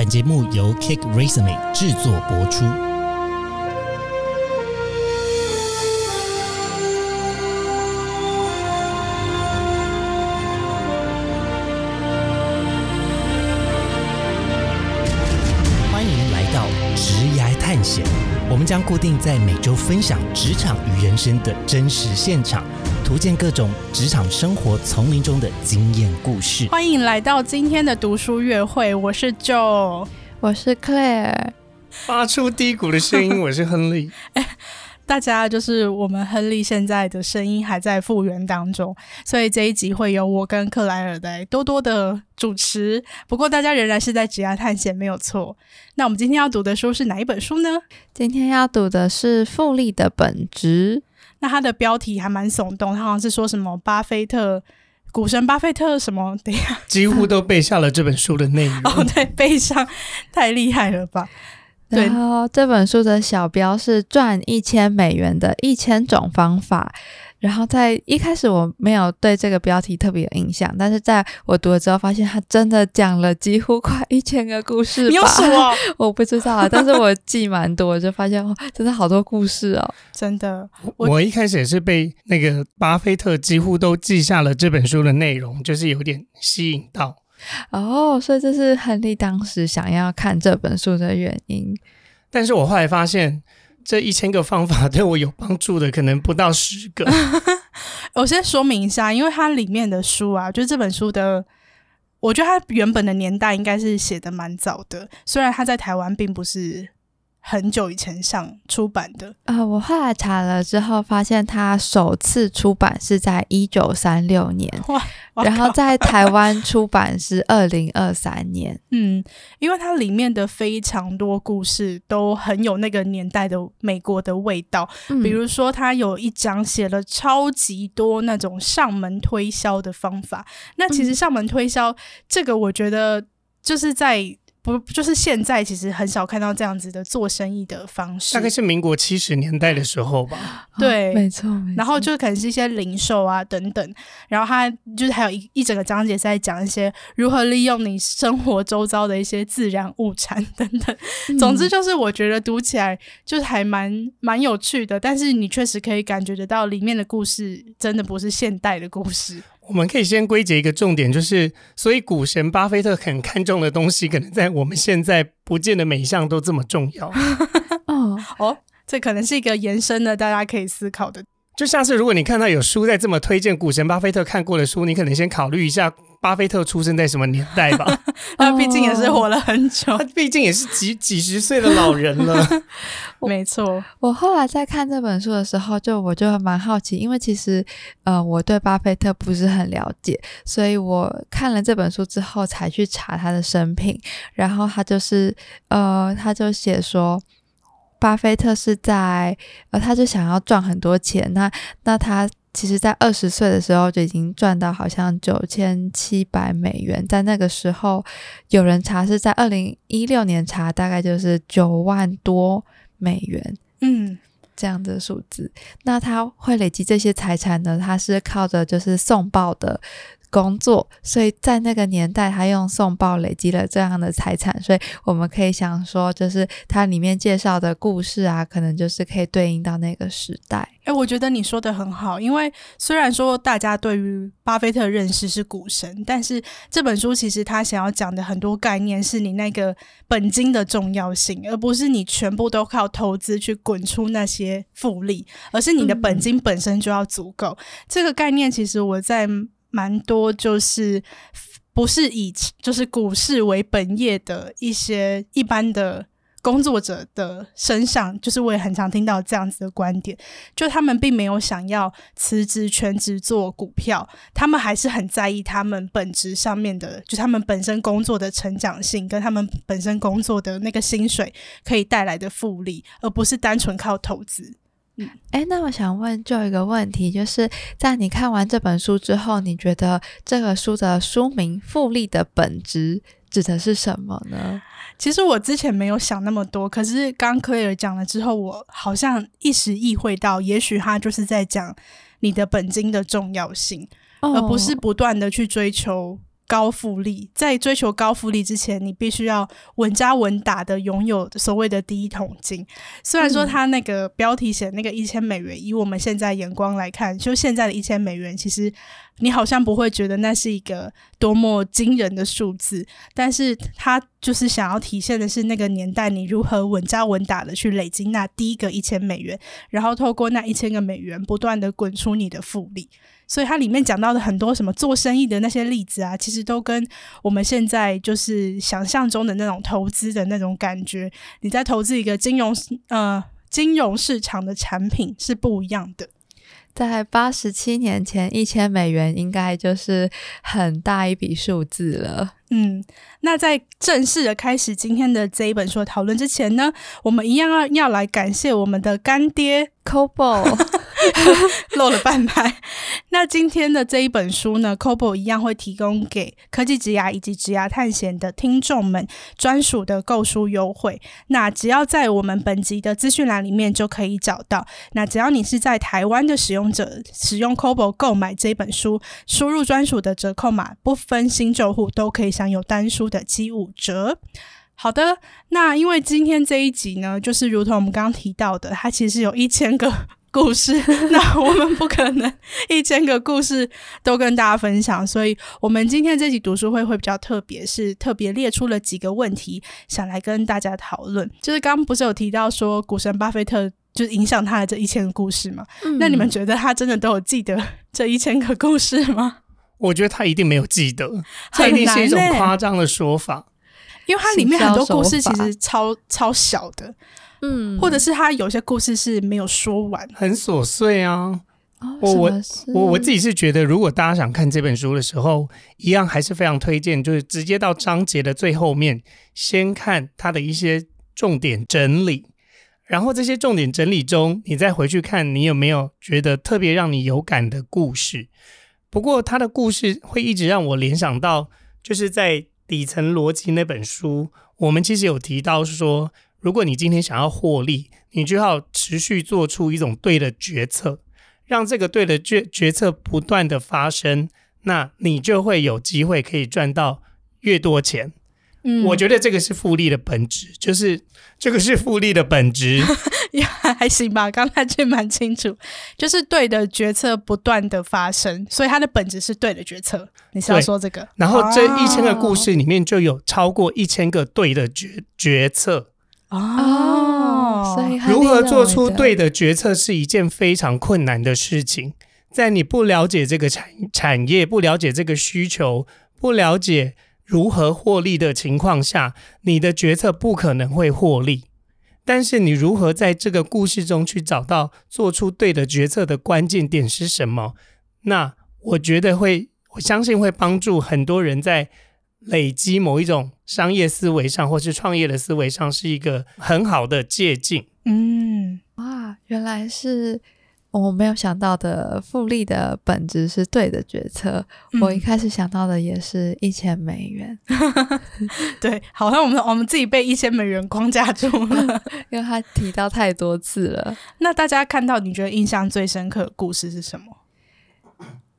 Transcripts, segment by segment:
本节目由 Kick Resume 制作播出。欢迎来到职涯探险，我们将固定在每周分享职场与人生的真实现场，图鉴各种职场生活丛林中的经验故事。欢迎来到今天的读书月会，我是 Joe。我是 Claire，发出低谷的声音，我是亨利。大家就是我们亨利现在的声音还在复原当中，所以这一集会由我跟克莱尔来多多的主持。不过大家仍然是在职涯探险，没有错。那我们今天要读的书是哪一本书呢？今天要读的是《复利的本质》。那它的标题还蛮耸动，它好像是说什么巴菲特。股神巴菲特什么？等下，几乎都背下了这本书的内容。哦，对，背上太厉害了吧？对，然后这本书的小标是赚一千美元的一千种方法。然后在一开始我没有对这个标题特别有印象，但是在我读了之后，发现他真的讲了几乎快一千个故事。你有数哦？我不知道，但是我记蛮多，就发现真的好多故事哦，真的。我一开始也是被那个巴菲特几乎都记下了这本书的内容，就是有点吸引到。哦，所以这是亨利当时想要看这本书的原因。但是我后来发现。这一千个方法 对我有帮助的可能不到十个。我先说明一下，因为它里面的书啊，就是这本书的，我觉得它原本的年代应该是写的蛮早的，虽然它在台湾并不是。很久以前上出版的啊，我后来查了之后，发现它首次出版是在一九三六年，哇，然后在台湾出版是二零二三年。嗯，因为它里面的非常多故事都很有那个年代的美国的味道，比如说它有一章写了超级多那种上门推销的方法。那其实上门推销这个，我觉得就是在。不，就是现在其实很少看到这样子的做生意的方式。大概是民国七十年代的时候吧。对，没错。然后就可能是一些零售啊等等，然后他就是还有一一整个章节是在讲一些如何利用你生活周遭的一些自然物产 等等。总之就是我觉得读起来就是还蛮蛮有趣的，但是你确实可以感觉得到里面的故事真的不是现代的故事。我们可以先归结一个重点，就是所以股神巴菲特很看重的东西，可能在我们现在不见得每一项都这么重要。哦哦，这可能是一个延伸的，大家可以思考的。就下次如果你看到有书在这么推荐股神巴菲特看过的书，你可能先考虑一下。巴菲特出生在什么年代吧？他毕竟也是活了很久，他毕竟也是几几十岁的老人了。没错，我后来在看这本书的时候，就我就蛮好奇，因为其实呃我对巴菲特不是很了解，所以我看了这本书之后才去查他的生平。然后他就是呃他就写说，巴菲特是在呃他就想要赚很多钱，那那他。其实，在二十岁的时候就已经赚到好像九千七百美元，在那个时候，有人查是在二零一六年查，大概就是九万多美元，嗯，这样的数字。那他会累积这些财产呢？他是靠着就是送报的。工作，所以在那个年代，他用送报累积了这样的财产，所以我们可以想说，就是它里面介绍的故事啊，可能就是可以对应到那个时代。哎，我觉得你说的很好，因为虽然说大家对于巴菲特认识是股神，但是这本书其实他想要讲的很多概念，是你那个本金的重要性，而不是你全部都靠投资去滚出那些复利，而是你的本金本身就要足够。这个概念其实我在。蛮多就是不是以就是股市为本业的一些一般的工作者的身上，就是我也很常听到这样子的观点，就他们并没有想要辞职全职做股票，他们还是很在意他们本职上面的，就他们本身工作的成长性跟他们本身工作的那个薪水可以带来的复利，而不是单纯靠投资。哎，那我想问，就一个问题，就是在你看完这本书之后，你觉得这个书的书名《复利的本质》指的是什么呢？其实我之前没有想那么多，可是刚科尔讲了之后，我好像一时意会到，也许他就是在讲你的本金的重要性，而不是不断的去追求高复利，在追求高复利之前，你必须要稳扎稳打的拥有所谓的第一桶金。虽然说他那个标题写那个一千美元，以我们现在眼光来看，就现在的一千美元，其实你好像不会觉得那是一个多么惊人的数字，但是他就是想要体现的是那个年代你如何稳扎稳打的去累积那第一个一千美元，然后透过那一千个美元不断的滚出你的复利。所以它里面讲到的很多什么做生意的那些例子啊，其实都跟我们现在就是想象中的那种投资的那种感觉，你在投资一个金融呃金融市场的产品是不一样的。在八十七年前，一千美元应该就是很大一笔数字了。嗯，那在正式的开始今天的这一本书的讨论之前呢，我们一样要要来感谢我们的干爹 Cobo，漏了半拍。那今天的这一本书呢，Cobo 一样会提供给科技职涯以及职涯探险的听众们专属的购书优惠。那只要在我们本集的资讯栏里面就可以找到。那只要你是在台湾的使用者，使用 Cobo 购买这本书，输入专属的折扣码，不分新旧户都可以。享有单书的七五折。好的，那因为今天这一集呢，就是如同我们刚刚提到的，它其实有一千个故事，那我们不可能一千个故事都跟大家分享，所以我们今天这集读书会会比较特别，是特别列出了几个问题，想来跟大家讨论。就是刚刚不是有提到说股神巴菲特就是影响他的这一千个故事吗？那你们觉得他真的都有记得这一千个故事吗？我觉得他一定没有记得，这一定是一种夸张的说法，因为它里面很多故事其实超超小的，嗯，或者是他有些故事是没有说完，很琐碎啊。我我我我自己是觉得，如果大家想看这本书的时候，一样还是非常推荐，就是直接到章节的最后面，先看它的一些重点整理，然后这些重点整理中，你再回去看你有没有觉得特别让你有感的故事。不过他的故事会一直让我联想到，就是在底层逻辑那本书，我们其实有提到说，如果你今天想要获利，你就要持续做出一种对的决策，让这个对的决决策不断的发生，那你就会有机会可以赚到越多钱。嗯，我觉得这个是复利的本质，就是这个是复利的本质，也 还行吧。刚才就蛮清楚，就是对的决策不断的发生，所以它的本质是对的决策。你是要说这个？然后这一千个故事里面就有超过一千个对的决决策哦。所以如何做出对的决策是一件非常困难的事情，在你不了解这个产产业、不了解这个需求、不了解。如何获利的情况下，你的决策不可能会获利。但是你如何在这个故事中去找到做出对的决策的关键点是什么？那我觉得会，我相信会帮助很多人在累积某一种商业思维上，或是创业的思维上，是一个很好的借鉴。嗯，哇，原来是。我没有想到的复利的本质是对的决策。我一开始想到的也是一千美元，对，好像我们我们自己被一千美元框架住了，因为他提到太多次了。那大家看到你觉得印象最深刻的故事是什么？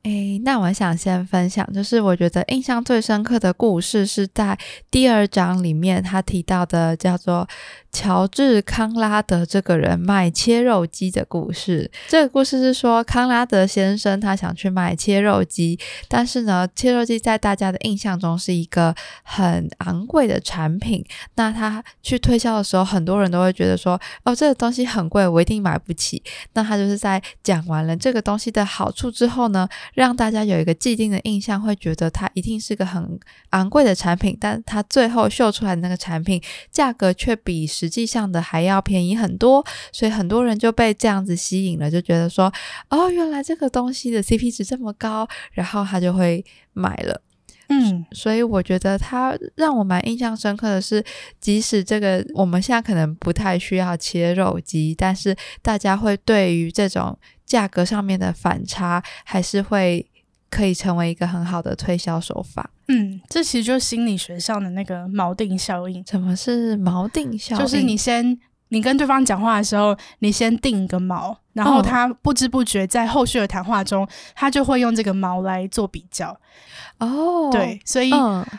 诶，那我想先分享，就是我觉得印象最深刻的故事是在第二章里面，他提到的叫做。乔治·康拉德这个人卖切肉机的故事。这个故事是说，康拉德先生他想去卖切肉机，但是呢，切肉机在大家的印象中是一个很昂贵的产品。那他去推销的时候，很多人都会觉得说：“哦，这个东西很贵，我一定买不起。”那他就是在讲完了这个东西的好处之后呢，让大家有一个既定的印象，会觉得它一定是个很昂贵的产品。但它最后秀出来的那个产品价格却比。实际上的还要便宜很多，所以很多人就被这样子吸引了，就觉得说，哦，原来这个东西的 CP 值这么高，然后他就会买了。嗯，所以我觉得他让我蛮印象深刻的是，即使这个我们现在可能不太需要切肉机，但是大家会对于这种价格上面的反差，还是会。可以成为一个很好的推销手法。嗯，这其实就是心理学上的那个锚定效应。什么是锚定效应？就是你先你跟对方讲话的时候，你先定一个锚，然后他不知不觉在后续的谈话中，他就会用这个锚来做比较。哦，对，所以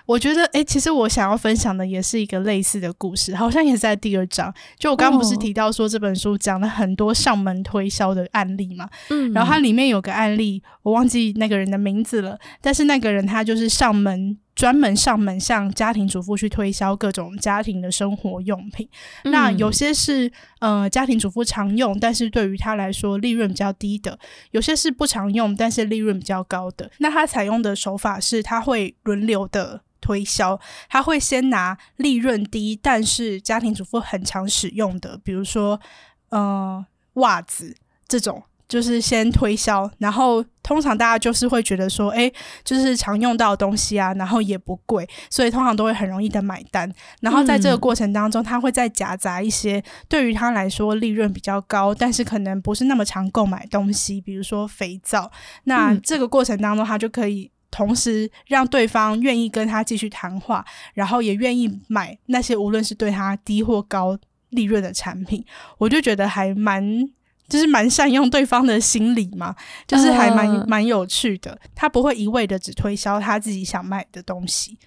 我觉得，哎，其实我想要分享的也是一个类似的故事，好像也是在第二章。就我刚刚不是提到说这本书讲了很多上门推销的案例嘛？嗯，然后它里面有个案例，我忘记那个人的名字了，但是那个人他就是上门。专门上门向家庭主妇去推销各种家庭的生活用品，那有些是呃家庭主妇常用，但是对于他来说利润比较低的；有些是不常用，但是利润比较高的。那他采用的手法是，他会轮流的推销，他会先拿利润低，但是家庭主妇很常使用的，比如说呃袜子这种。就是先推销，然后通常大家就是会觉得说，哎，就是常用到的东西啊，然后也不贵，所以通常都会很容易的买单。然后在这个过程当中，他会再夹杂一些对于他来说利润比较高，但是可能不是那么常购买东西，比如说肥皂。那这个过程当中，他就可以同时让对方愿意跟他继续谈话，然后也愿意买那些无论是对他低或高利润的产品。我就觉得还蛮。就是蛮善用对方的心理嘛，就是还蛮蛮有趣的。他不会一味的只推销他自己想卖的东西。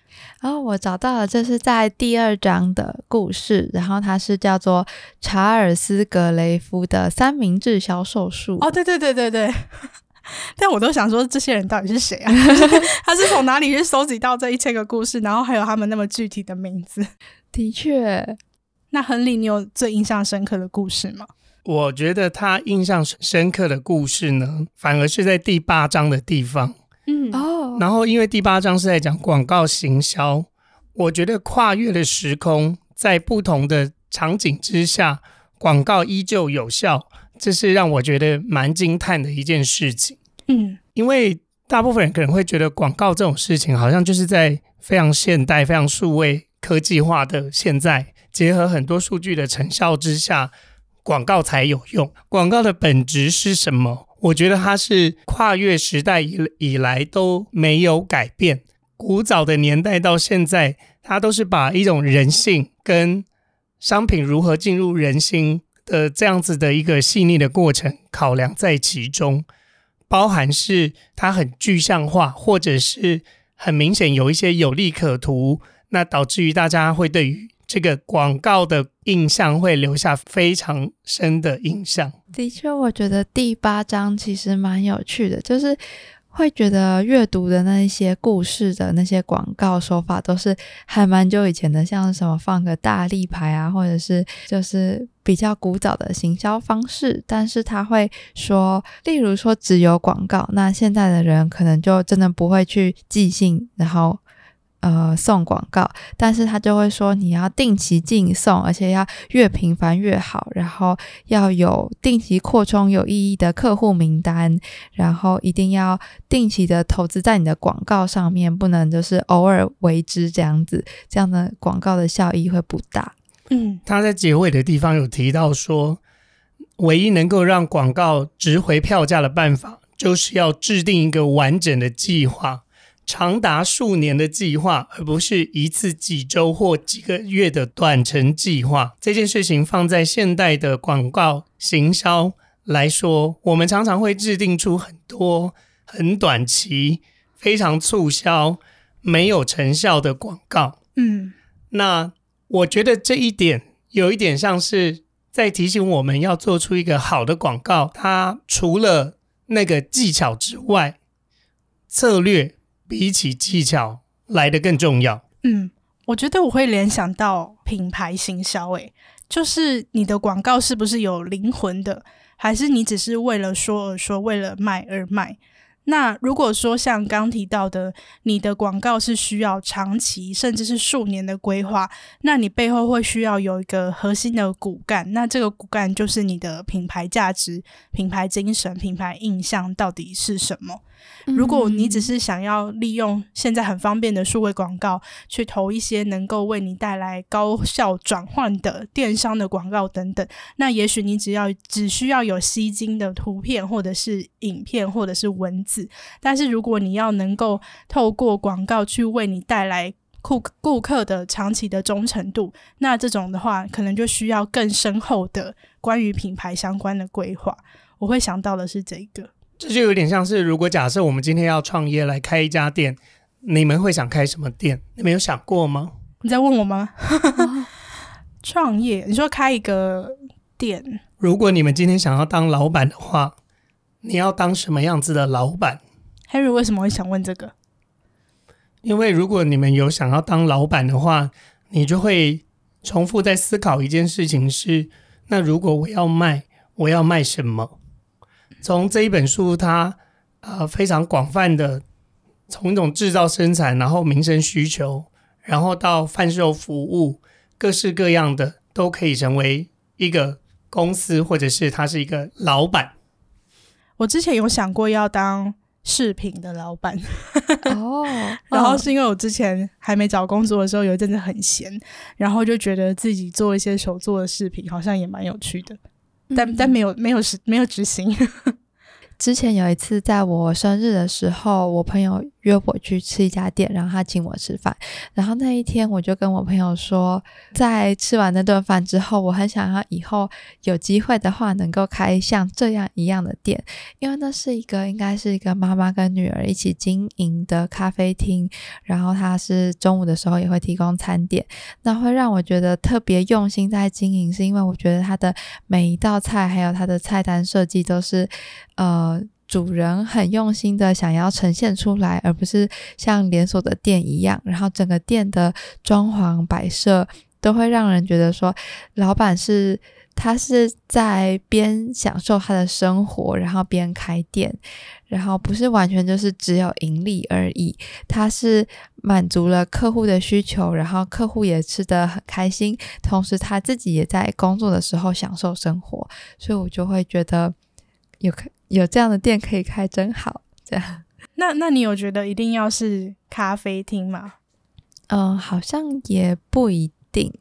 然后我找到了，这是在第二章的故事，然后它是叫做查尔斯·格雷夫的三明治销售术。哦，对对对对对。但我都想说，这些人到底是谁啊？他是从哪里去搜集到这一千个故事，然后还有他们那么具体的名字？的确。那亨利，你有最印象深刻的故事吗？我觉得他印象深刻的故事呢，反而是在第八章的地方。嗯哦，然后因为第八章是在讲广告行销，我觉得跨越了时空，在不同的场景之下，广告依旧有效，这是让我觉得蛮惊叹的一件事情。嗯，因为大部分人可能会觉得广告这种事情，好像就是在非常现代、非常数位科技化的现在，结合很多数据的成效之下。广告才有用。广告的本质是什么？我觉得它是跨越时代以以来都没有改变。古早的年代到现在，它都是把一种人性跟商品如何进入人心的这样子的一个细腻的过程考量在其中，包含是它很具象化，或者是很明显有一些有利可图，那导致于大家会对于。这个广告的印象会留下非常深的印象。的确，我觉得第八章其实蛮有趣的，就是会觉得阅读的那些故事的那些广告手法都是还蛮久以前的，像什么放个大立牌啊，或者是就是比较古早的行销方式。但是他会说，例如说只有广告，那现在的人可能就真的不会去寄信，然后。呃，送广告，但是他就会说你要定期进送，而且要越频繁越好，然后要有定期扩充有意义的客户名单，然后一定要定期的投资在你的广告上面，不能就是偶尔为之这样子，这样的广告的效益会不大。嗯，他在结尾的地方有提到说，唯一能够让广告值回票价的办法，就是要制定一个完整的计划。长达数年的计划，而不是一次几周或几个月的短程计划。这件事情放在现代的广告行销来说，我们常常会制定出很多很短期、非常促销、没有成效的广告。嗯，那我觉得这一点有一点像是在提醒我们要做出一个好的广告。它除了那个技巧之外，策略。比起技巧来的更重要。嗯，我觉得我会联想到品牌行销，诶，就是你的广告是不是有灵魂的，还是你只是为了说而说，为了卖而卖？那如果说像刚提到的，你的广告是需要长期甚至是数年的规划，那你背后会需要有一个核心的骨干，那这个骨干就是你的品牌价值、品牌精神、品牌印象到底是什么？如果你只是想要利用现在很方便的数位广告去投一些能够为你带来高效转换的电商的广告等等，那也许你只要只需要有吸睛的图片或者是影片或者是文字。但是如果你要能够透过广告去为你带来顾顾客的长期的忠诚度，那这种的话，可能就需要更深厚的关于品牌相关的规划。我会想到的是这个，这就有点像是，如果假设我们今天要创业来开一家店，你们会想开什么店？你们有想过吗？你在问我吗？创业，你说开一个店？如果你们今天想要当老板的话，你要当什么样子的老板？Harry 为什么会想问这个？因为如果你们有想要当老板的话，你就会重复在思考一件事情：是那如果我要卖，我要卖什么？从这一本书，它呃非常广泛的从一种制造生产，然后民生需求，然后到贩售服务。各式各样的都可以成为一个公司，或者是他是一个老板。我之前有想过要当饰品的老板哦，然后是因为我之前还没找工作的时候，有一阵子很闲，然后就觉得自己做一些手做的饰品，好像也蛮有趣的，但但没有没有实没有执行。之前有一次在我生日的时候，我朋友。约我去吃一家店，然后他请我吃饭。然后那一天，我就跟我朋友说，在吃完那顿饭之后，我很想要以后有机会的话，能够开像这样一样的店，因为那是一个应该是一个妈妈跟女儿一起经营的咖啡厅。然后他是中午的时候也会提供餐点，那会让我觉得特别用心在经营，是因为我觉得他的每一道菜还有他的菜单设计都是呃。主人很用心的想要呈现出来，而不是像连锁的店一样，然后整个店的装潢摆设都会让人觉得说，老板是他是在边享受他的生活，然后边开店，然后不是完全就是只有盈利而已，他是满足了客户的需求，然后客户也吃得很开心，同时他自己也在工作的时候享受生活，所以我就会觉得有可。有这样的店可以开真好，这样。那那你有觉得一定要是咖啡厅吗？嗯，好像也不一定。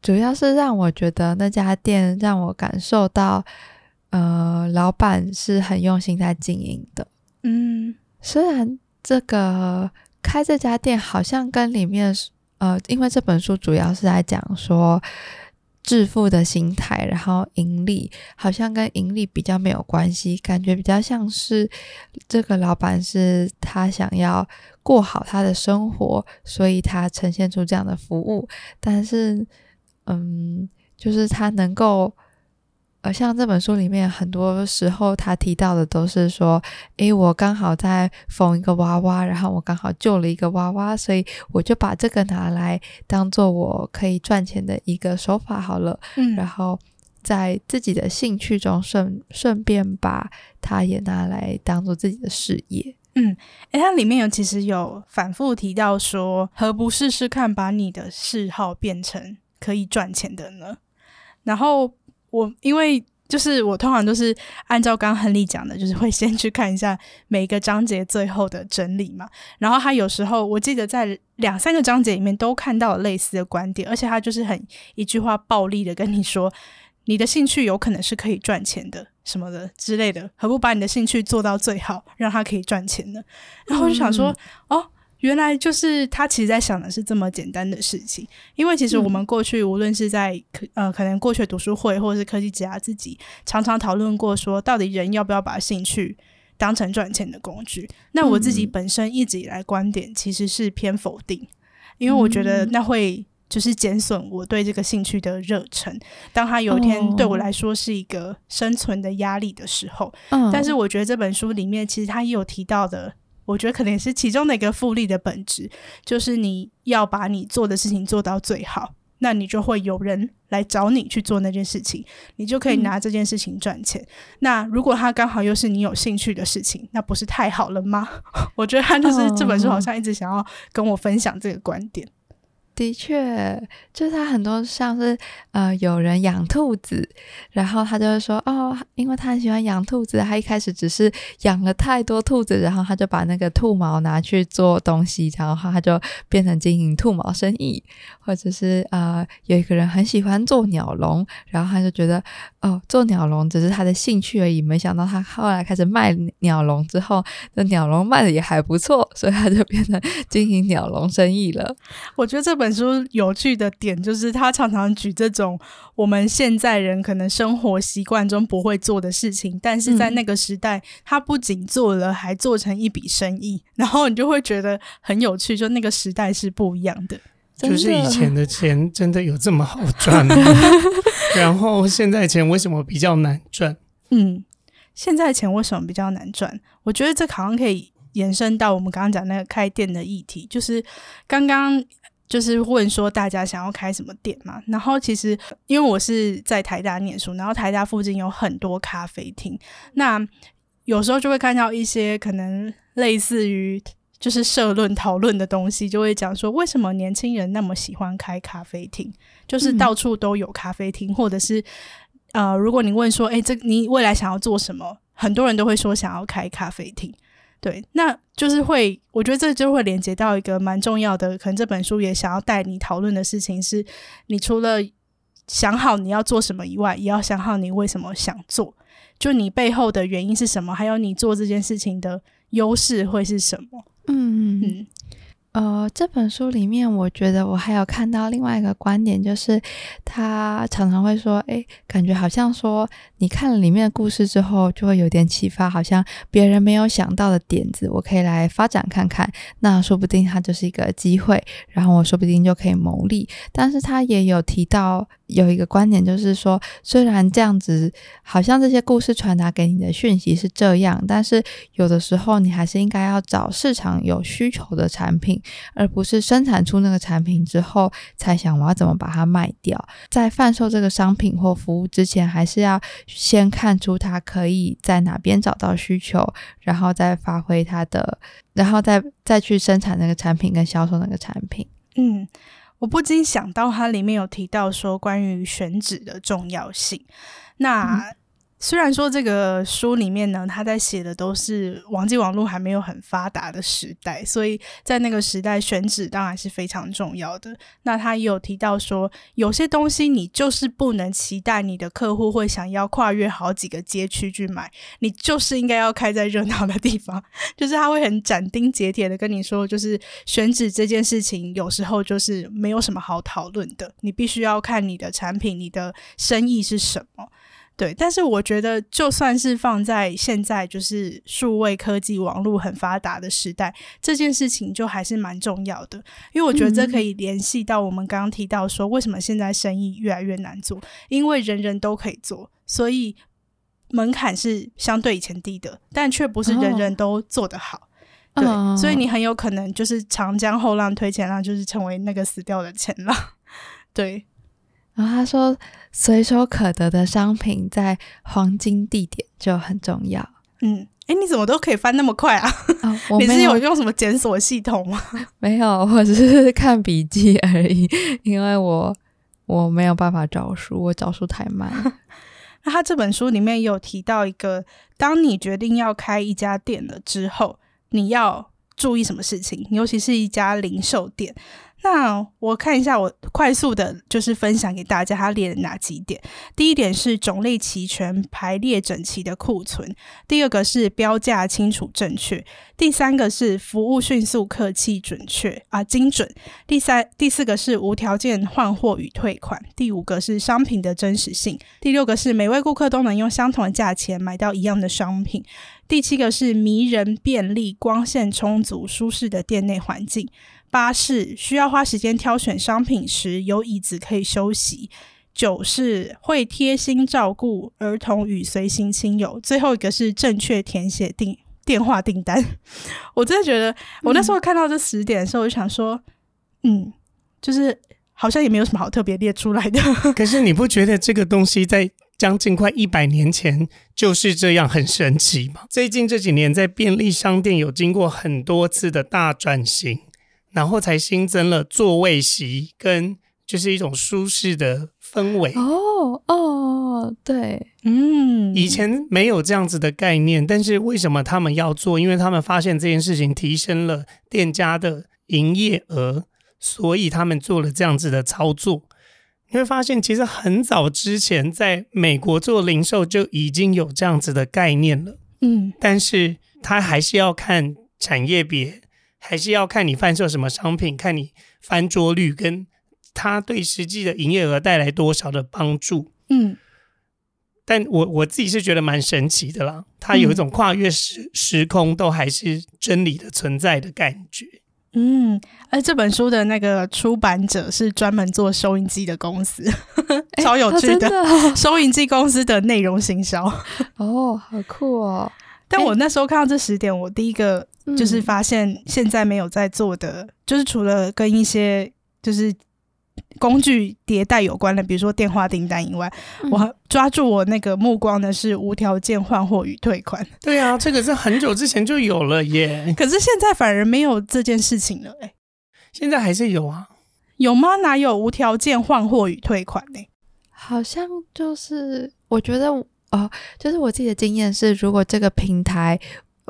主要是让我觉得那家店让我感受到，呃，老板是很用心在经营的。嗯，虽然这个开这家店好像跟里面，呃，因为这本书主要是在讲说。致富的心态，然后盈利好像跟盈利比较没有关系，感觉比较像是这个老板是他想要过好他的生活，所以他呈现出这样的服务。但是，嗯，就是他能够。而像这本书里面，很多时候他提到的都是说：“诶，我刚好在缝一个娃娃，然后我刚好救了一个娃娃，所以我就把这个拿来当做我可以赚钱的一个手法好了。”嗯，然后在自己的兴趣中顺顺便把它也拿来当做自己的事业。嗯，诶，它里面有其实有反复提到说：“何不试试看把你的嗜好变成可以赚钱的呢？”然后。我因为就是我通常都是按照刚亨利讲的，就是会先去看一下每一个章节最后的整理嘛。然后他有时候我记得在两三个章节里面都看到了类似的观点，而且他就是很一句话暴力的跟你说，你的兴趣有可能是可以赚钱的什么的之类的，何不把你的兴趣做到最好，让他可以赚钱呢？然后我就想说，哦。原来就是他其实在想的是这么简单的事情，因为其实我们过去无论是在可呃可能过去读书会或者是科技家自己常常讨论过，说到底人要不要把兴趣当成赚钱的工具？那我自己本身一直以来观点其实是偏否定，因为我觉得那会就是减损我对这个兴趣的热忱。当他有一天对我来说是一个生存的压力的时候，但是我觉得这本书里面其实他也有提到的。我觉得可能也是其中的一个复利的本质，就是你要把你做的事情做到最好，那你就会有人来找你去做那件事情，你就可以拿这件事情赚钱。那如果他刚好又是你有兴趣的事情，那不是太好了吗？我觉得他就是这本书好像一直想要跟我分享这个观点。的确，就是他很多像是呃，有人养兔子，然后他就会说哦，因为他很喜欢养兔子，他一开始只是养了太多兔子，然后他就把那个兔毛拿去做东西，然后他就变成经营兔毛生意，或者是呃，有一个人很喜欢做鸟笼，然后他就觉得哦，做鸟笼只是他的兴趣而已，没想到他后来开始卖鸟笼之后，那鸟笼卖的也还不错，所以他就变成经营鸟笼生意了。我觉得这本书有趣的点就是，他常常举这种我们现在人可能生活习惯中不会做的事情，但是在那个时代，他不仅做了，还做成一笔生意，然后你就会觉得很有趣，就那个时代是不一样的。就是以前的钱真的有这么好赚吗？然后现在钱为什么比较难赚？嗯，现在钱为什么比较难赚？我觉得这好像可以。延伸到我们刚刚讲那个开店的议题，就是刚刚就是问说大家想要开什么店嘛？然后其实因为我是在台大念书，然后台大附近有很多咖啡厅，那有时候就会看到一些可能类似于就是社论讨论的东西，就会讲说为什么年轻人那么喜欢开咖啡厅？就是到处都有咖啡厅，或者是呃，如果你问说，哎，这你未来想要做什么？很多人都会说想要开咖啡厅。对，那就是会，我觉得这就会连接到一个蛮重要的，可能这本书也想要带你讨论的事情是，你除了想好你要做什么以外，也要想好你为什么想做，就你背后的原因是什么，还有你做这件事情的优势会是什么。嗯嗯。呃，这本书里面，我觉得我还有看到另外一个观点，就是他常常会说：“哎，感觉好像说你看了里面的故事之后，就会有点启发，好像别人没有想到的点子，我可以来发展看看。那说不定它就是一个机会，然后我说不定就可以牟利。”但是他也有提到。有一个观点就是说，虽然这样子好像这些故事传达给你的讯息是这样，但是有的时候你还是应该要找市场有需求的产品，而不是生产出那个产品之后才想我要怎么把它卖掉。在贩售这个商品或服务之前，还是要先看出它可以在哪边找到需求，然后再发挥它的，然后再再去生产那个产品跟销售那个产品。嗯。我不禁想到，它里面有提到说关于选址的重要性。那虽然说这个书里面呢，他在写的都是网际网络还没有很发达的时代，所以在那个时代选址当然是非常重要的。那他也有提到说，有些东西你就是不能期待你的客户会想要跨越好几个街区去买，你就是应该要开在热闹的地方。就是他会很斩钉截铁的跟你说，就是选址这件事情有时候就是没有什么好讨论的，你必须要看你的产品、你的生意是什么。对，但是我觉得，就算是放在现在，就是数位科技、网络很发达的时代，这件事情就还是蛮重要的。因为我觉得这可以联系到我们刚刚提到说，为什么现在生意越来越难做？因为人人都可以做，所以门槛是相对以前低的，但却不是人人都做得好。对，所以你很有可能就是长江后浪推前浪，就是成为那个死掉的前浪。对。然后他说，随手可得的商品在黄金地点就很重要。嗯，哎，你怎么都可以翻那么快啊？你是有用什么检索系统吗？没有，我只是看笔记而已。因为我我没有办法找书，我找书太慢。那他这本书里面有提到一个，当你决定要开一家店了之后，你要注意什么事情？尤其是一家零售店。那我看一下，我快速的就是分享给大家，他列了哪几点？第一点是种类齐全、排列整齐的库存；第二个是标价清楚正确；第三个是服务迅速、客气、准确啊精准；第三、第四个是无条件换货与退款；第五个是商品的真实性；第六个是每位顾客都能用相同的价钱买到一样的商品；第七个是迷人、便利、光线充足、舒适的店内环境。八是需要花时间挑选商品时有椅子可以休息。九是会贴心照顾儿童与随行亲友。最后一个是正确填写订电话订单。我真的觉得，我那时候看到这十点的时候，我就想说，嗯，就是好像也没有什么好特别列出来的。可是你不觉得这个东西在将近快一百年前就是这样很神奇吗？最近这几年在便利商店有经过很多次的大转型。然后才新增了座位席跟就是一种舒适的氛围。哦哦，对，嗯，以前没有这样子的概念，但是为什么他们要做？因为他们发现这件事情提升了店家的营业额，所以他们做了这样子的操作。你会发现，其实很早之前在美国做零售就已经有这样子的概念了。嗯，但是它还是要看产业别，还是要看你贩售什么商品，看你翻桌率跟它对实际的营业额带来多少的帮助。嗯，但我我自己是觉得蛮神奇的啦，它有一种跨越时时空都还是真理的存在的感觉。嗯，而这本书的那个出版者是专门做收音机的公司，超有趣的 收音机公司的内容行销。哦，好酷哦！但我那时候看到这十点，我第一个就是发现现在没有在做的，就是除了跟一些就是工具迭代有关的，比如说电话订单以外，我抓住我那个目光的是无条件换货与退款。对啊，这个是很久之前就有了耶，可是现在反而没有这件事情了哎。现在还是有啊？有吗？哪有无条件换货与退款呢？好像就是我觉得。哦，就是我自己的经验是，如果这个平台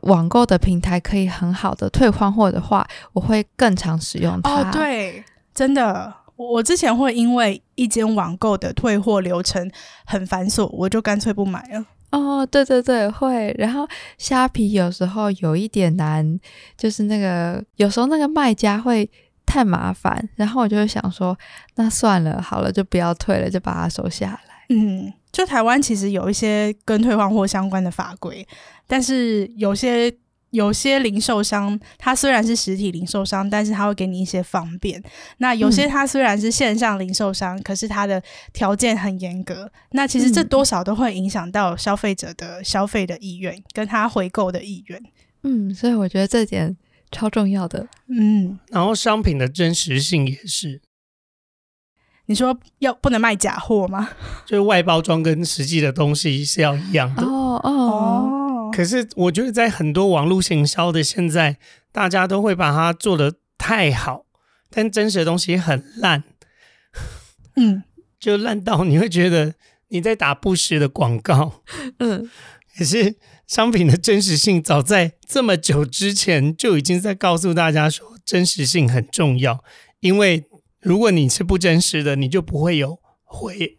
网购的平台可以很好的退换货的话，我会更常使用它。哦，对，真的，我之前会因为一间网购的退货流程很繁琐，我就干脆不买了。哦，对对对，会。然后虾皮有时候有一点难，就是那个有时候那个卖家会太麻烦，然后我就会想说，那算了，好了，就不要退了，就把它收下来。嗯。就台湾其实有一些跟退换货相关的法规，但是有些有些零售商，它虽然是实体零售商，但是它会给你一些方便。那有些它虽然是线上零售商，可是它的条件很严格。那其实这多少都会影响到消费者的消费的意愿，跟他回购的意愿。嗯，所以我觉得这点超重要的。嗯，然后商品的真实性也是。你说要不能卖假货吗？就是外包装跟实际的东西是要一样的哦哦。可是我觉得在很多网络行销的现在，大家都会把它做的太好，但真实的东西很烂。嗯，就烂到你会觉得你在打不实的广告。嗯，可是商品的真实性早在这么久之前就已经在告诉大家说，真实性很重要，因为。如果你是不真实的，你就不会有回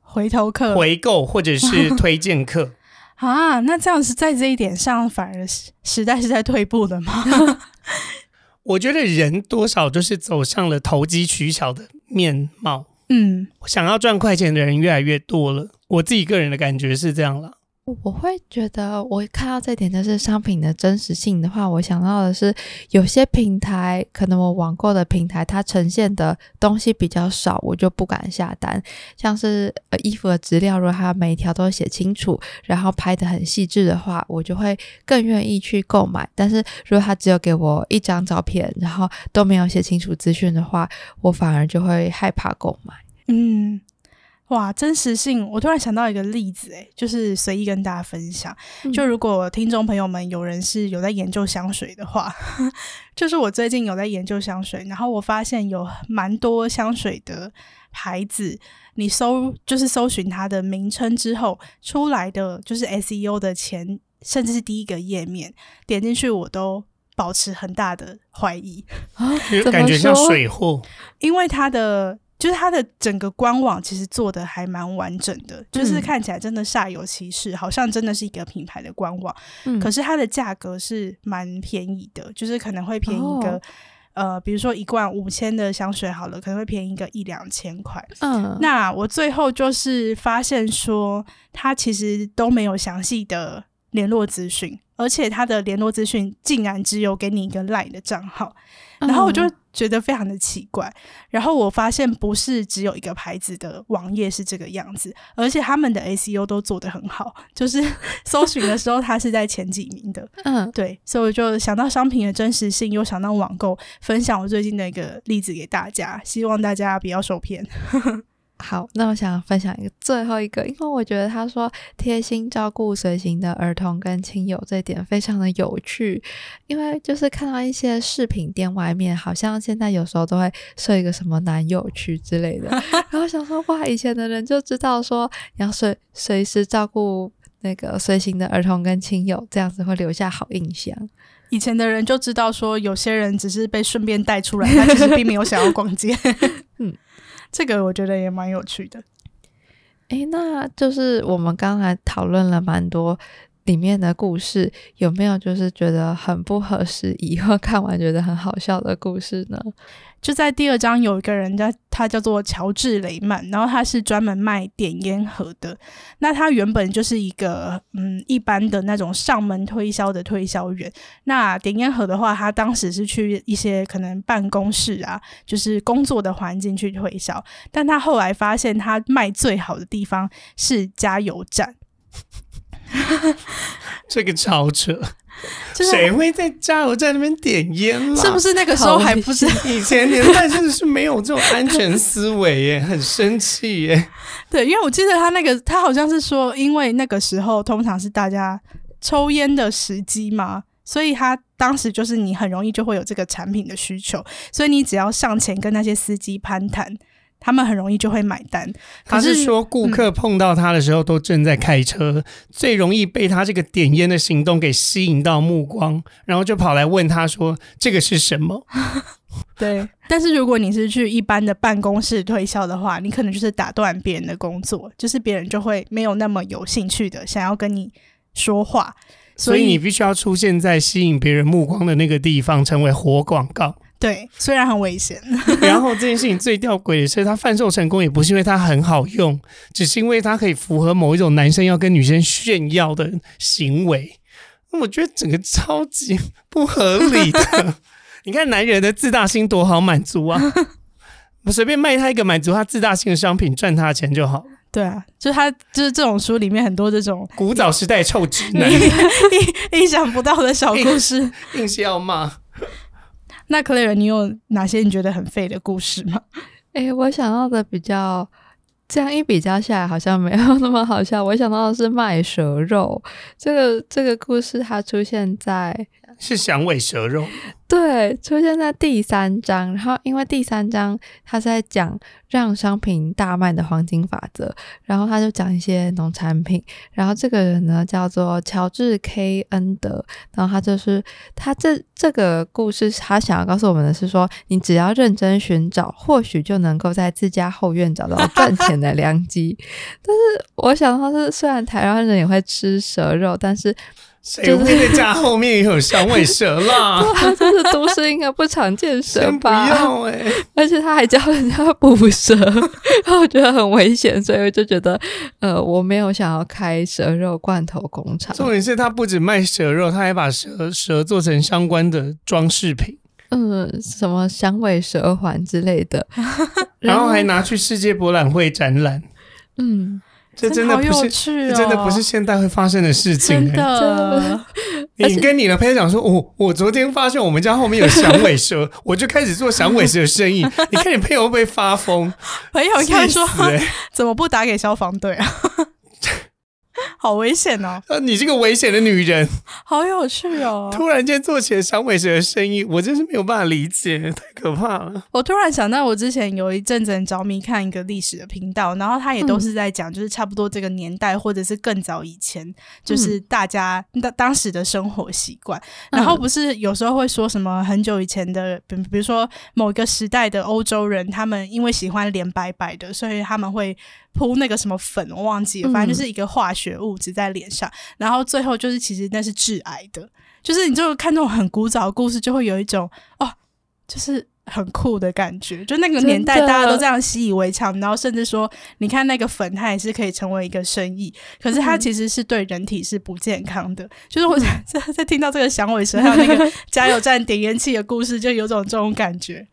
回头客、回购或者是推荐客 啊。那这样是在这一点上，反而时时代是在退步的吗？我觉得人多少就是走上了投机取巧的面貌。嗯，想要赚快钱的人越来越多了。我自己个人的感觉是这样了。我会觉得，我看到这点就是商品的真实性的话，我想到的是，有些平台可能我网购的平台，它呈现的东西比较少，我就不敢下单。像是呃衣服的资料，如果它每一条都写清楚，然后拍的很细致的话，我就会更愿意去购买。但是如果它只有给我一张照片，然后都没有写清楚资讯的话，我反而就会害怕购买。嗯。哇，真实性！我突然想到一个例子，诶，就是随意跟大家分享。就如果听众朋友们有人是有在研究香水的话，就是我最近有在研究香水，然后我发现有蛮多香水的牌子，你搜就是搜寻它的名称之后出来的就是 SEO 的前，甚至是第一个页面，点进去我都保持很大的怀疑啊，感觉像水货，因为它的。就是它的整个官网其实做的还蛮完整的，就是看起来真的煞有其事，好像真的是一个品牌的官网。嗯，可是它的价格是蛮便宜的，就是可能会便宜个呃，比如说一罐五千的香水好了，可能会便宜个一两千块。嗯，那我最后就是发现说，它其实都没有详细的联络资讯，而且他的联络资讯竟然只有给你一个 LINE 的账号，然后我就。觉得非常的奇怪，然后我发现不是只有一个牌子的网页是这个样子，而且他们的 SEO 都做得很好，就是 搜寻的时候它是在前几名的。嗯，对，所以我就想到商品的真实性，又想到网购，分享我最近的一个例子给大家，希望大家不要受骗。好，那我想分享一个最后一个，因为我觉得他说贴心照顾随行的儿童跟亲友这点非常的有趣，因为就是看到一些饰品店外面，好像现在有时候都会设一个什么男友区之类的，然后想说哇，以前的人就知道说要随随时照顾那个随行的儿童跟亲友，这样子会留下好印象。以前的人就知道说，有些人只是被顺便带出来，他其实并没有想要逛街。嗯。这个我觉得也蛮有趣的，诶，那就是我们刚才讨论了蛮多。里面的故事有没有就是觉得很不合时宜，或看完觉得很好笑的故事呢？就在第二章有一个人叫他叫做乔治雷曼，然后他是专门卖点烟盒的。那他原本就是一个嗯一般的那种上门推销的推销员。那点烟盒的话，他当时是去一些可能办公室啊，就是工作的环境去推销。但他后来发现，他卖最好的地方是加油站。这个超扯，谁会在加油站那边点烟是不是那个时候还不是以前年代，真的是没有这种安全思维耶，很生气耶。对，因为我记得他那个，他好像是说，因为那个时候通常是大家抽烟的时机嘛，所以他当时就是你很容易就会有这个产品的需求，所以你只要上前跟那些司机攀谈。他们很容易就会买单。他是说，顾客碰到他的时候都正在开车，最容易被他这个点烟的行动给吸引到目光，然后就跑来问他说：“这个是什么？” 对。但是如果你是去一般的办公室推销的话，你可能就是打断别人的工作，就是别人就会没有那么有兴趣的想要跟你说话。所以你必须要出现在吸引别人目光的那个地方，成为活广告。对，虽然很危险。然后这件事情最吊诡的是，它贩售成功也不是因为它很好用，只是因为它可以符合某一种男生要跟女生炫耀的行为。我觉得整个超级不合理的。你看男人的自大心多好满足啊！我随便卖他一个满足他自大心的商品，赚他的钱就好。对啊，就是他就是这种书里面很多这种古早时代臭直男，意意想不到的小故事，硬是要骂。那 Clare，你有哪些你觉得很废的故事吗？哎，我想到的比较，这样一比较下来，好像没有那么好笑。我想到的是卖蛇肉，这个这个故事它出现在是响尾蛇肉。对，出现在第三章，然后因为第三章他在讲让商品大卖的黄金法则，然后他就讲一些农产品，然后这个人呢叫做乔治 K 恩德，然后他就是他这这个故事他想要告诉我们的是说，你只要认真寻找，或许就能够在自家后院找到赚钱的良机。但是我想到是，虽然台湾人也会吃蛇肉，但是。谁会在家后面也有响尾蛇啦？这是都市应该不常见蛇吧？不要哎！而且他还教人家捕蛇，然后我觉得很危险，所以我就觉得，呃，我没有想要开蛇肉罐头工厂。重点是他不止卖蛇肉，他还把蛇蛇做成相关的装饰品，嗯，什么响尾蛇环之类的，然后还拿去世界博览会展览，嗯。这真的不是，这真的不是现代会发生的事情。真的，你跟你的朋友讲说，我我昨天发现我们家后面有响尾蛇，我就开始做响尾蛇的生意。你看你朋友会不会发疯？朋友看说，怎么不打给消防队啊？好危险哦！啊，你这个危险的女人，好有趣哦！突然间做起了响尾蛇的生意，我真是没有办法理解，太可怕了。我突然想到，我之前有一阵子很着迷看一个历史的频道，然后他也都是在讲，就是差不多这个年代或者是更早以前，就是大家当当时的生活习惯。然后不是有时候会说什么很久以前的，比比如说某一个时代的欧洲人，他们因为喜欢脸白白的，所以他们会。铺那个什么粉，我忘记了，反正就是一个化学物质在脸上，然后最后就是其实那是致癌的。就是你就看这种很古早的故事，就会有一种哦，就是很酷的感觉。就那个年代大家都这样习以为常，然后甚至说，你看那个粉，它也是可以成为一个生意，可是它其实是对人体是不健康的。就是我在在听到这个响尾蛇还有那个加油站点烟器的故事，就有种这种感觉。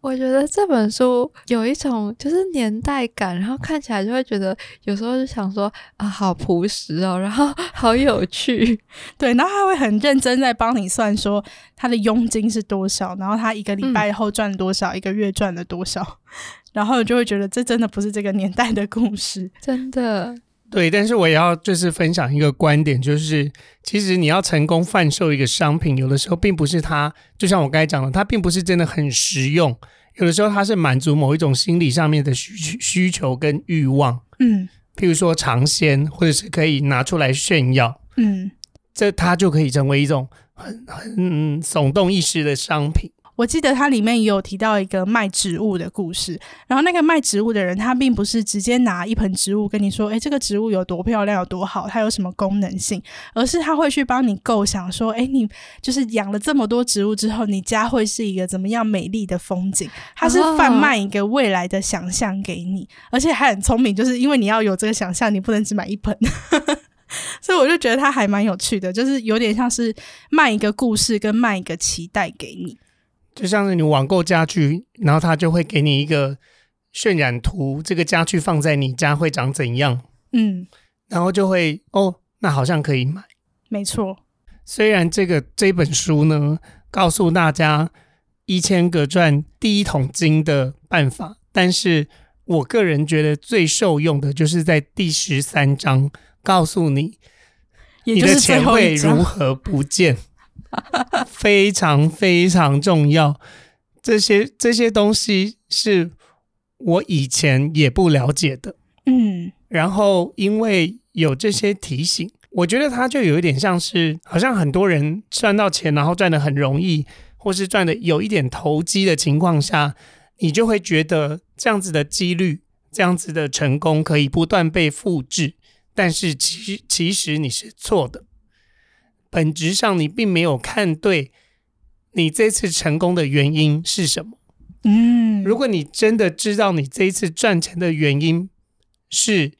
我觉得这本书有一种就是年代感，然后看起来就会觉得有时候就想说啊，好朴实哦，然后 好有趣，对，然后他会很认真在帮你算说他的佣金是多少，然后他一个礼拜后赚多少，一个月赚了多少，然后就会觉得这真的不是这个年代的故事，真的。对，但是我也要就是分享一个观点，就是其实你要成功贩售一个商品，有的时候并不是它，就像我刚才讲的，它并不是真的很实用，有的时候它是满足某一种心理上面的需需求跟欲望，嗯，譬如说尝鲜，或者是可以拿出来炫耀，嗯，这它就可以成为一种很很耸动一时的商品。我记得它里面也有提到一个卖植物的故事，然后那个卖植物的人，他并不是直接拿一盆植物跟你说，诶，这个植物有多漂亮，有多好，它有什么功能性，而是他会去帮你构想说，诶，你就是养了这么多植物之后，你家会是一个怎么样美丽的风景？他是贩卖一个未来的想象给你，而且还很聪明，就是因为你要有这个想象，你不能只买一盆，所以我就觉得他还蛮有趣的，就是有点像是卖一个故事跟卖一个期待给你。就像是你网购家具，然后他就会给你一个渲染图，这个家具放在你家会长怎样？嗯，然后就会哦，那好像可以买。没错，虽然这个这本书呢，告诉大家一千个赚第一桶金的办法，但是我个人觉得最受用的就是在第十三章告诉你，你的钱会如何不见。非常非常重要，这些这些东西是我以前也不了解的，嗯，然后因为有这些提醒，我觉得它就有一点像是，好像很多人赚到钱，然后赚的很容易，或是赚的有一点投机的情况下，你就会觉得这样子的几率，这样子的成功可以不断被复制，但是其其实你是错的。本质上，你并没有看对，你这次成功的原因是什么？嗯，如果你真的知道你这一次赚钱的原因是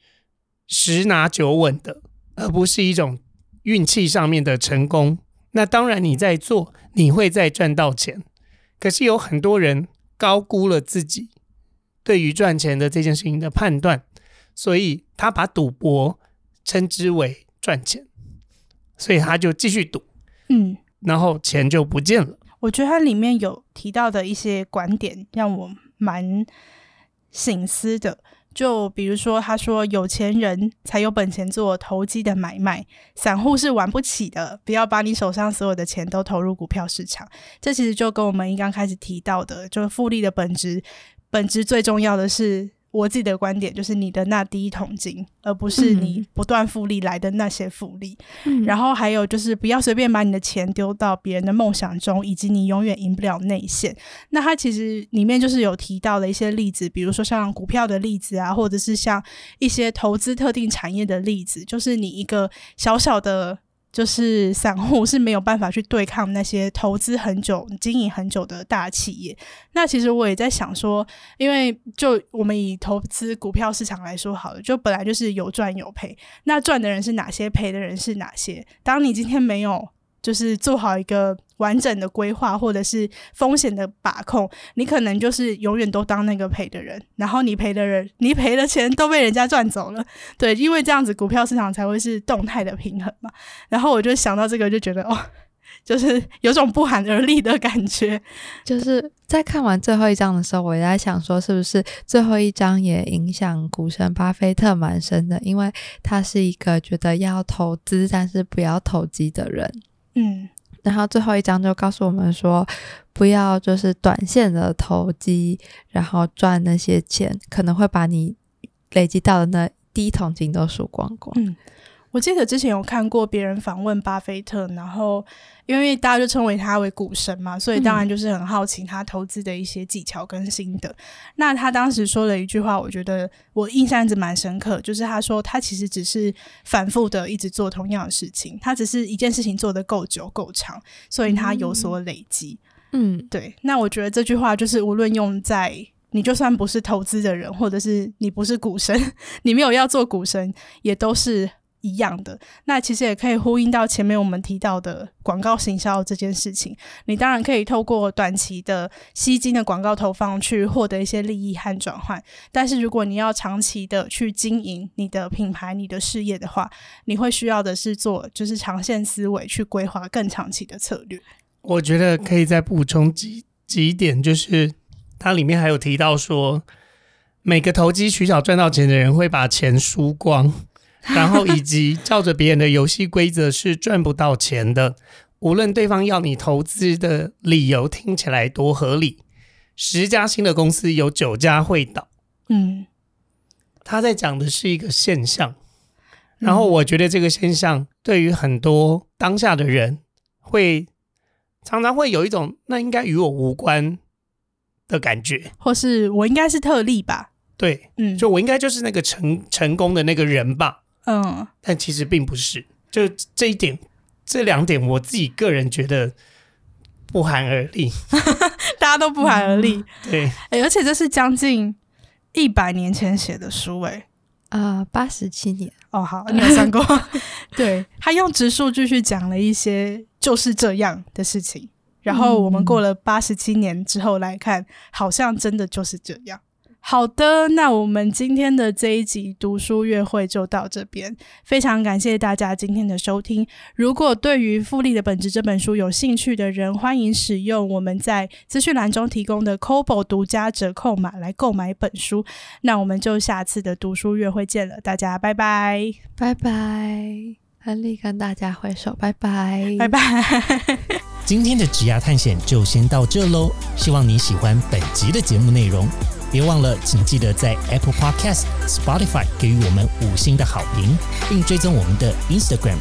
十拿九稳的，而不是一种运气上面的成功，那当然你在做，你会再赚到钱。可是有很多人高估了自己对于赚钱的这件事情的判断，所以他把赌博称之为赚钱。所以他就继续赌，嗯，然后钱就不见了。我觉得它里面有提到的一些观点让我蛮醒思的，就比如说他说有钱人才有本钱做投机的买卖，散户是玩不起的。不要把你手上所有的钱都投入股票市场。这其实就跟我们一刚开始提到的，就是复利的本质，本质最重要的是。我自己的观点就是你的那第一桶金，而不是你不断复利来的那些复利。然后还有就是不要随便把你的钱丢到别人的梦想中，以及你永远赢不了内线。那它其实里面就是有提到的一些例子，比如说像股票的例子啊，或者是像一些投资特定产业的例子，就是你一个小小的。就是散户是没有办法去对抗那些投资很久、经营很久的大企业。那其实我也在想说，因为就我们以投资股票市场来说好了，就本来就是有赚有赔。那赚的人是哪些？赔的人是哪些？当你今天没有。就是做好一个完整的规划，或者是风险的把控，你可能就是永远都当那个赔的人，然后你赔的人，你赔的钱都被人家赚走了。对，因为这样子股票市场才会是动态的平衡嘛。然后我就想到这个，就觉得哦，就是有种不寒 而栗的感觉。就是在看完最后一章的时候，我也在想说，是不是最后一章也影响股神巴菲特蛮深的？因为他是一个觉得要投资，但是不要投机的人。嗯，然后最后一章就告诉我们说，不要就是短线的投机，然后赚那些钱，可能会把你累积到的那第一桶金都输光光。嗯。我记得之前有看过别人访问巴菲特，然后因为大家就称为他为股神嘛，所以当然就是很好奇他投资的一些技巧跟心得。那他当时说了一句话，我觉得我印象一直蛮深刻，就是他说他其实只是反复的一直做同样的事情，他只是一件事情做得够久够长，所以他有所累积。嗯，对。那我觉得这句话就是无论用在你就算不是投资的人，或者是你不是股神，你没有要做股神，也都是。一样的，那其实也可以呼应到前面我们提到的广告行销这件事情。你当然可以透过短期的吸金的广告投放去获得一些利益和转换，但是如果你要长期的去经营你的品牌、你的事业的话，你会需要的是做就是长线思维去规划更长期的策略。我觉得可以再补充几几点，就是它里面还有提到说，每个投机取巧赚到钱的人会把钱输光，然后以及照着别人的游戏规则是赚不到钱的。无论对方要你投资的理由听起来多合理，十家新的公司有九家会倒。嗯，他在讲的是一个现象，然后我觉得这个现象对于很多当下的人会常常会有一种那应该与我无关的感觉，或是我应该是特例吧？对，嗯，就我应该就是那个成成功的那个人吧？嗯，但其实并不是，就这一点。这两点我自己个人觉得不寒而栗，大家都不寒而栗。对，而且这是将近一百年前写的书，哎，啊，八十七年。哦，好，你有算过？对他用直数据去讲了一些就是这样的事情，然后我们过了八十七年之后来看，好像真的就是这样。好的，那我们今天的这一集读书约会就到这边。非常感谢大家今天的收听。如果对于《复利的本质》这本书有兴趣的人，欢迎使用我们在资讯栏中提供的 Kobo 独家折扣码来购买本书。那我们就下次的读书约会见了，大家拜拜，拜拜，亨利跟大家挥手，拜拜，拜拜。今天的职涯探险就先到这喽，希望你喜欢本集的节目内容。别忘了，请记得在 Apple Podcast、Spotify 给予我们五星的好评，并追踪我们的 Instagram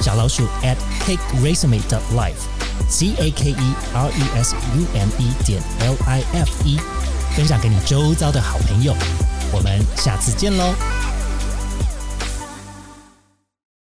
小老鼠 at cake resume dot life，c a k e r e s u m e 点 l i f e，分享给你周遭的好朋友。我们下次见喽！